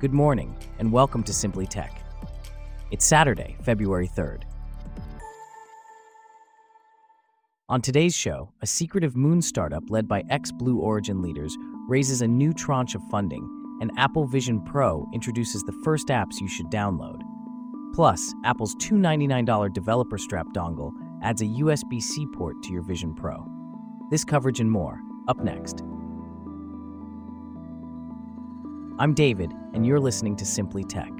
Good morning, and welcome to Simply Tech. It's Saturday, February 3rd. On today's show, a secretive moon startup led by ex Blue Origin leaders raises a new tranche of funding, and Apple Vision Pro introduces the first apps you should download. Plus, Apple's $299 developer strap dongle adds a USB C port to your Vision Pro. This coverage and more, up next. I'm David, and you're listening to Simply Tech.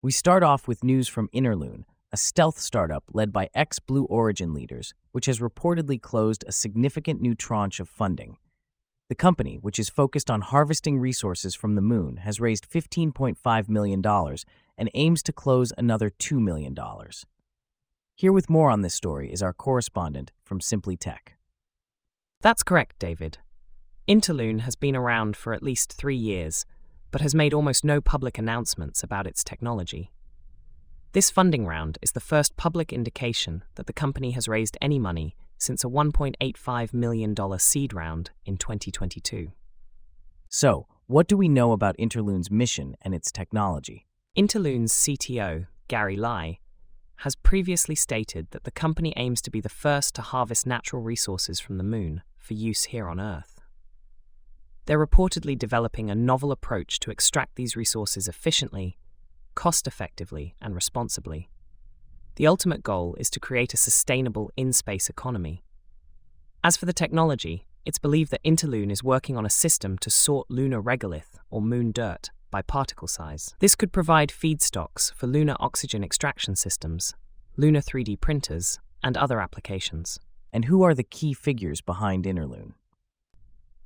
We start off with news from Interlune, a stealth startup led by ex Blue Origin leaders, which has reportedly closed a significant new tranche of funding. The company, which is focused on harvesting resources from the moon, has raised $15.5 million and aims to close another $2 million. Here with more on this story is our correspondent from Simply Tech. That's correct, David. Interlune has been around for at least three years, but has made almost no public announcements about its technology. This funding round is the first public indication that the company has raised any money since a $1.85 million seed round in 2022. So, what do we know about Interlune's mission and its technology? Interlune's CTO, Gary Lai, has previously stated that the company aims to be the first to harvest natural resources from the moon for use here on Earth. They're reportedly developing a novel approach to extract these resources efficiently, cost effectively, and responsibly. The ultimate goal is to create a sustainable in space economy. As for the technology, it's believed that Interlune is working on a system to sort lunar regolith, or moon dirt, by particle size. This could provide feedstocks for lunar oxygen extraction systems, lunar 3D printers, and other applications. And who are the key figures behind Interlune?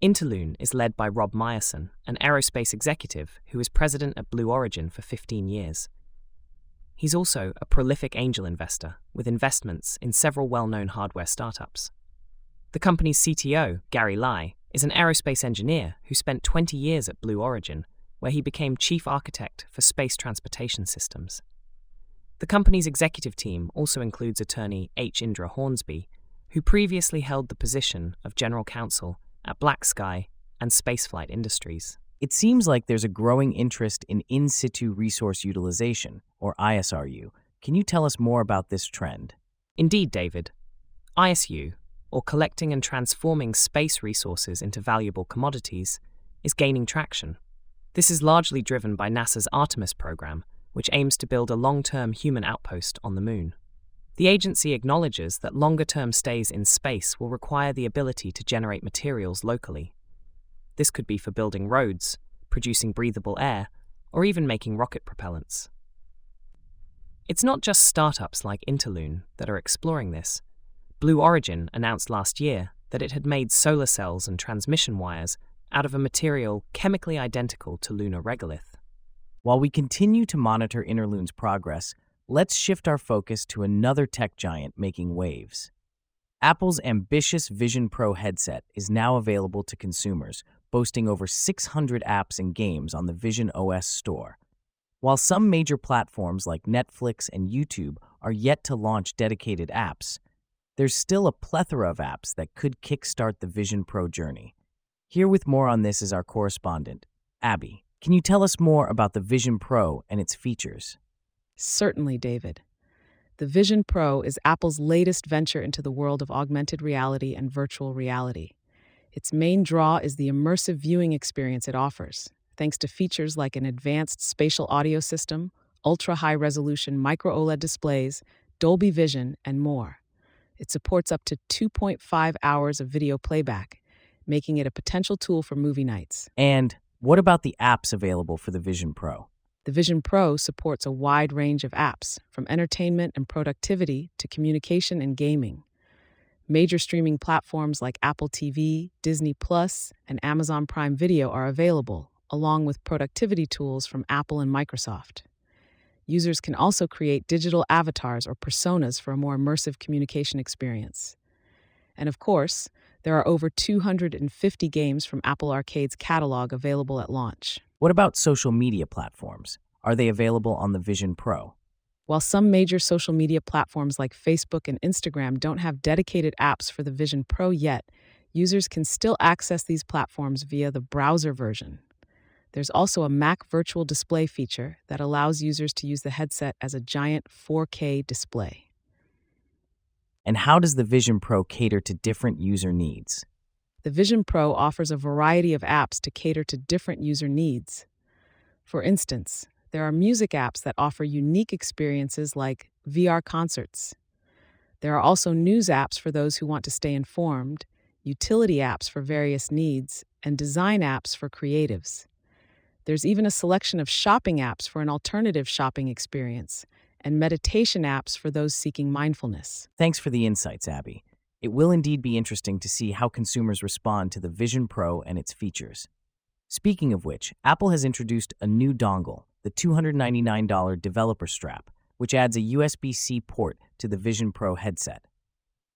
Interlune is led by Rob Meyerson, an aerospace executive who was president at Blue Origin for 15 years. He's also a prolific angel investor with investments in several well known hardware startups. The company's CTO, Gary Lai, is an aerospace engineer who spent 20 years at Blue Origin where he became chief architect for space transportation systems. The company's executive team also includes attorney H. Indra Hornsby, who previously held the position of general counsel at Black Sky and Spaceflight Industries. It seems like there's a growing interest in in situ resource utilization, or ISRU. Can you tell us more about this trend? Indeed, David. ISU, or collecting and transforming space resources into valuable commodities, is gaining traction. This is largely driven by NASA's Artemis program, which aims to build a long term human outpost on the Moon. The agency acknowledges that longer term stays in space will require the ability to generate materials locally. This could be for building roads, producing breathable air, or even making rocket propellants. It's not just startups like Interlune that are exploring this. Blue Origin announced last year that it had made solar cells and transmission wires out of a material chemically identical to lunar regolith. While we continue to monitor Interlune's progress, let's shift our focus to another tech giant making waves. Apple's ambitious Vision Pro headset is now available to consumers, boasting over 600 apps and games on the Vision OS store. While some major platforms like Netflix and YouTube are yet to launch dedicated apps, there's still a plethora of apps that could kickstart the Vision Pro journey. Here with more on this is our correspondent, Abby. Can you tell us more about the Vision Pro and its features? Certainly, David. The Vision Pro is Apple's latest venture into the world of augmented reality and virtual reality. Its main draw is the immersive viewing experience it offers, thanks to features like an advanced spatial audio system, ultra high resolution micro OLED displays, Dolby Vision, and more. It supports up to 2.5 hours of video playback making it a potential tool for movie nights. And what about the apps available for the Vision Pro? The Vision Pro supports a wide range of apps, from entertainment and productivity to communication and gaming. Major streaming platforms like Apple TV, Disney Plus, and Amazon Prime Video are available, along with productivity tools from Apple and Microsoft. Users can also create digital avatars or personas for a more immersive communication experience. And of course, there are over 250 games from Apple Arcade's catalog available at launch. What about social media platforms? Are they available on the Vision Pro? While some major social media platforms like Facebook and Instagram don't have dedicated apps for the Vision Pro yet, users can still access these platforms via the browser version. There's also a Mac Virtual Display feature that allows users to use the headset as a giant 4K display. And how does the Vision Pro cater to different user needs? The Vision Pro offers a variety of apps to cater to different user needs. For instance, there are music apps that offer unique experiences like VR concerts. There are also news apps for those who want to stay informed, utility apps for various needs, and design apps for creatives. There's even a selection of shopping apps for an alternative shopping experience, and meditation apps for those seeking mindfulness. Thanks for the insights, Abby. It will indeed be interesting to see how consumers respond to the Vision Pro and its features. Speaking of which, Apple has introduced a new dongle, the $299 developer strap, which adds a USB C port to the Vision Pro headset.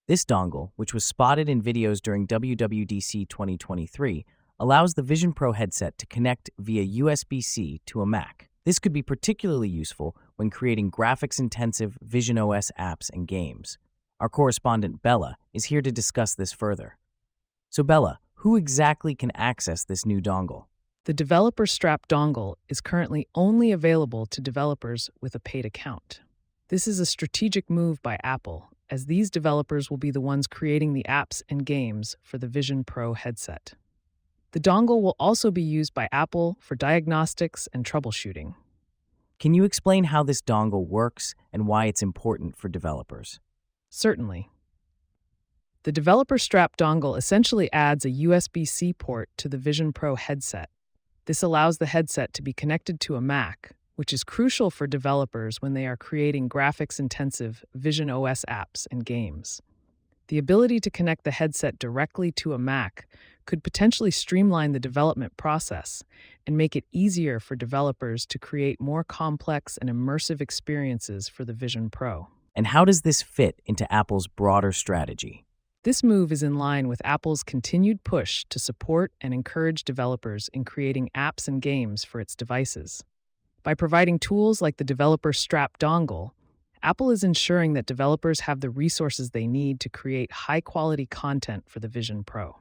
This dongle, which was spotted in videos during WWDC 2023, allows the Vision Pro headset to connect via USB C to a Mac. This could be particularly useful when creating graphics intensive Vision OS apps and games. Our correspondent Bella is here to discuss this further. So, Bella, who exactly can access this new dongle? The Developer Strap dongle is currently only available to developers with a paid account. This is a strategic move by Apple, as these developers will be the ones creating the apps and games for the Vision Pro headset. The dongle will also be used by Apple for diagnostics and troubleshooting. Can you explain how this dongle works and why it's important for developers? Certainly. The Developer Strap dongle essentially adds a USB C port to the Vision Pro headset. This allows the headset to be connected to a Mac, which is crucial for developers when they are creating graphics intensive Vision OS apps and games. The ability to connect the headset directly to a Mac could potentially streamline the development process and make it easier for developers to create more complex and immersive experiences for the Vision Pro. And how does this fit into Apple's broader strategy? This move is in line with Apple's continued push to support and encourage developers in creating apps and games for its devices. By providing tools like the Developer Strap dongle, Apple is ensuring that developers have the resources they need to create high quality content for the Vision Pro.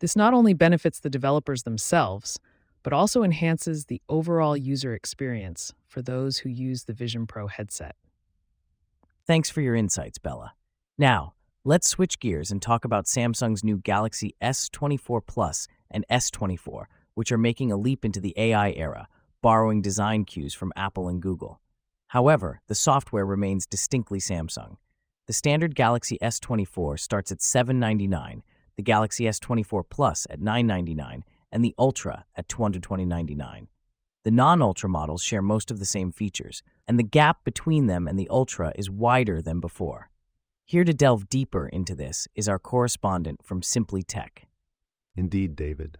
This not only benefits the developers themselves, but also enhances the overall user experience for those who use the Vision Pro headset. Thanks for your insights, Bella. Now, let's switch gears and talk about Samsung's new Galaxy S24 Plus and S24, which are making a leap into the AI era, borrowing design cues from Apple and Google. However, the software remains distinctly Samsung. The standard Galaxy S24 starts at $799, the Galaxy S24 Plus at 999, and the Ultra at $229.99. The non Ultra models share most of the same features, and the gap between them and the Ultra is wider than before. Here to delve deeper into this is our correspondent from Simply Tech. Indeed, David.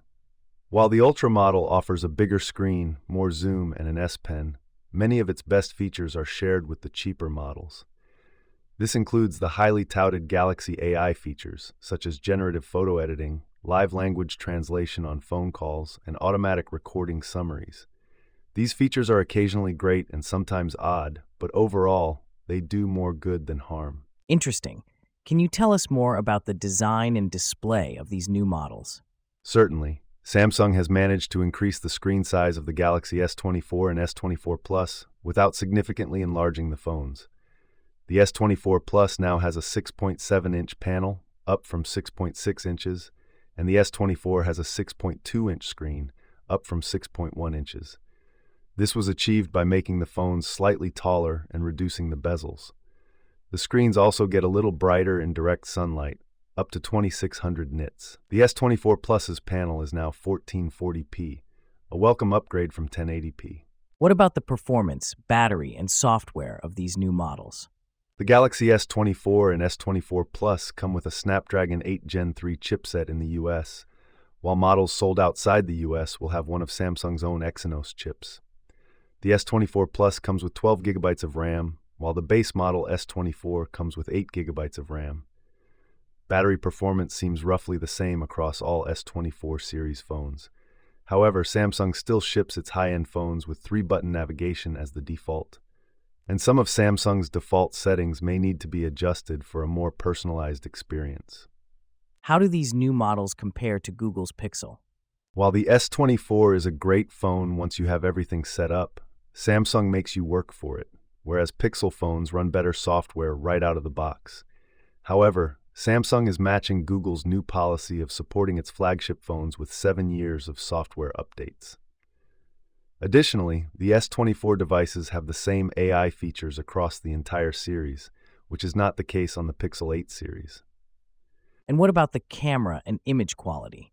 While the Ultra model offers a bigger screen, more zoom, and an S Pen, Many of its best features are shared with the cheaper models. This includes the highly touted Galaxy AI features, such as generative photo editing, live language translation on phone calls, and automatic recording summaries. These features are occasionally great and sometimes odd, but overall, they do more good than harm. Interesting. Can you tell us more about the design and display of these new models? Certainly. Samsung has managed to increase the screen size of the Galaxy S24 and S24 Plus without significantly enlarging the phones. The S24 Plus now has a 6.7 inch panel, up from 6.6 inches, and the S24 has a 6.2 inch screen, up from 6.1 inches. This was achieved by making the phones slightly taller and reducing the bezels. The screens also get a little brighter in direct sunlight, up to 2600 nits. The S24 Plus's panel is now 1440p, a welcome upgrade from 1080p. What about the performance, battery, and software of these new models? The Galaxy S24 and S24 Plus come with a Snapdragon 8 Gen 3 chipset in the US, while models sold outside the US will have one of Samsung's own Exynos chips. The S24 Plus comes with 12 gigabytes of RAM, while the base model S24 comes with 8 gigabytes of RAM. Battery performance seems roughly the same across all S24 series phones. However, Samsung still ships its high end phones with three button navigation as the default. And some of Samsung's default settings may need to be adjusted for a more personalized experience. How do these new models compare to Google's Pixel? While the S24 is a great phone once you have everything set up, Samsung makes you work for it, whereas Pixel phones run better software right out of the box. However, Samsung is matching Google's new policy of supporting its flagship phones with seven years of software updates. Additionally, the S24 devices have the same AI features across the entire series, which is not the case on the Pixel 8 series. And what about the camera and image quality?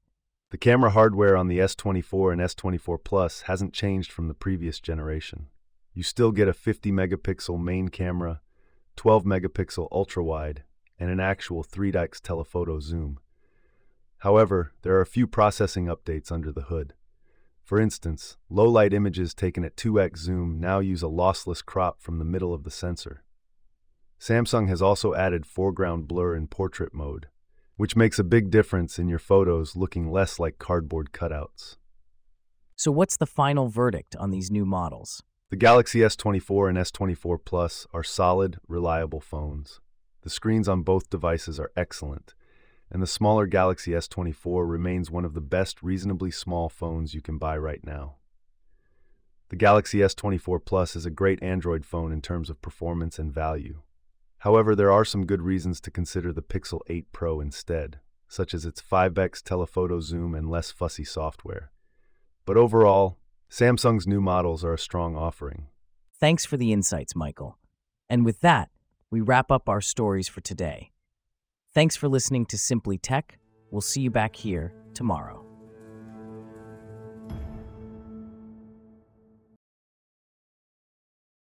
The camera hardware on the S24 and S24 Plus hasn't changed from the previous generation. You still get a 50 megapixel main camera, 12 megapixel ultra wide, and an actual 3x telephoto zoom. However, there are a few processing updates under the hood. For instance, low light images taken at 2x zoom now use a lossless crop from the middle of the sensor. Samsung has also added foreground blur in portrait mode, which makes a big difference in your photos looking less like cardboard cutouts. So, what's the final verdict on these new models? The Galaxy S24 and S24 Plus are solid, reliable phones. The screens on both devices are excellent, and the smaller Galaxy S24 remains one of the best reasonably small phones you can buy right now. The Galaxy S24 Plus is a great Android phone in terms of performance and value. However, there are some good reasons to consider the Pixel 8 Pro instead, such as its 5x telephoto zoom and less fussy software. But overall, Samsung's new models are a strong offering. Thanks for the insights, Michael. And with that, we wrap up our stories for today. Thanks for listening to Simply Tech. We'll see you back here tomorrow.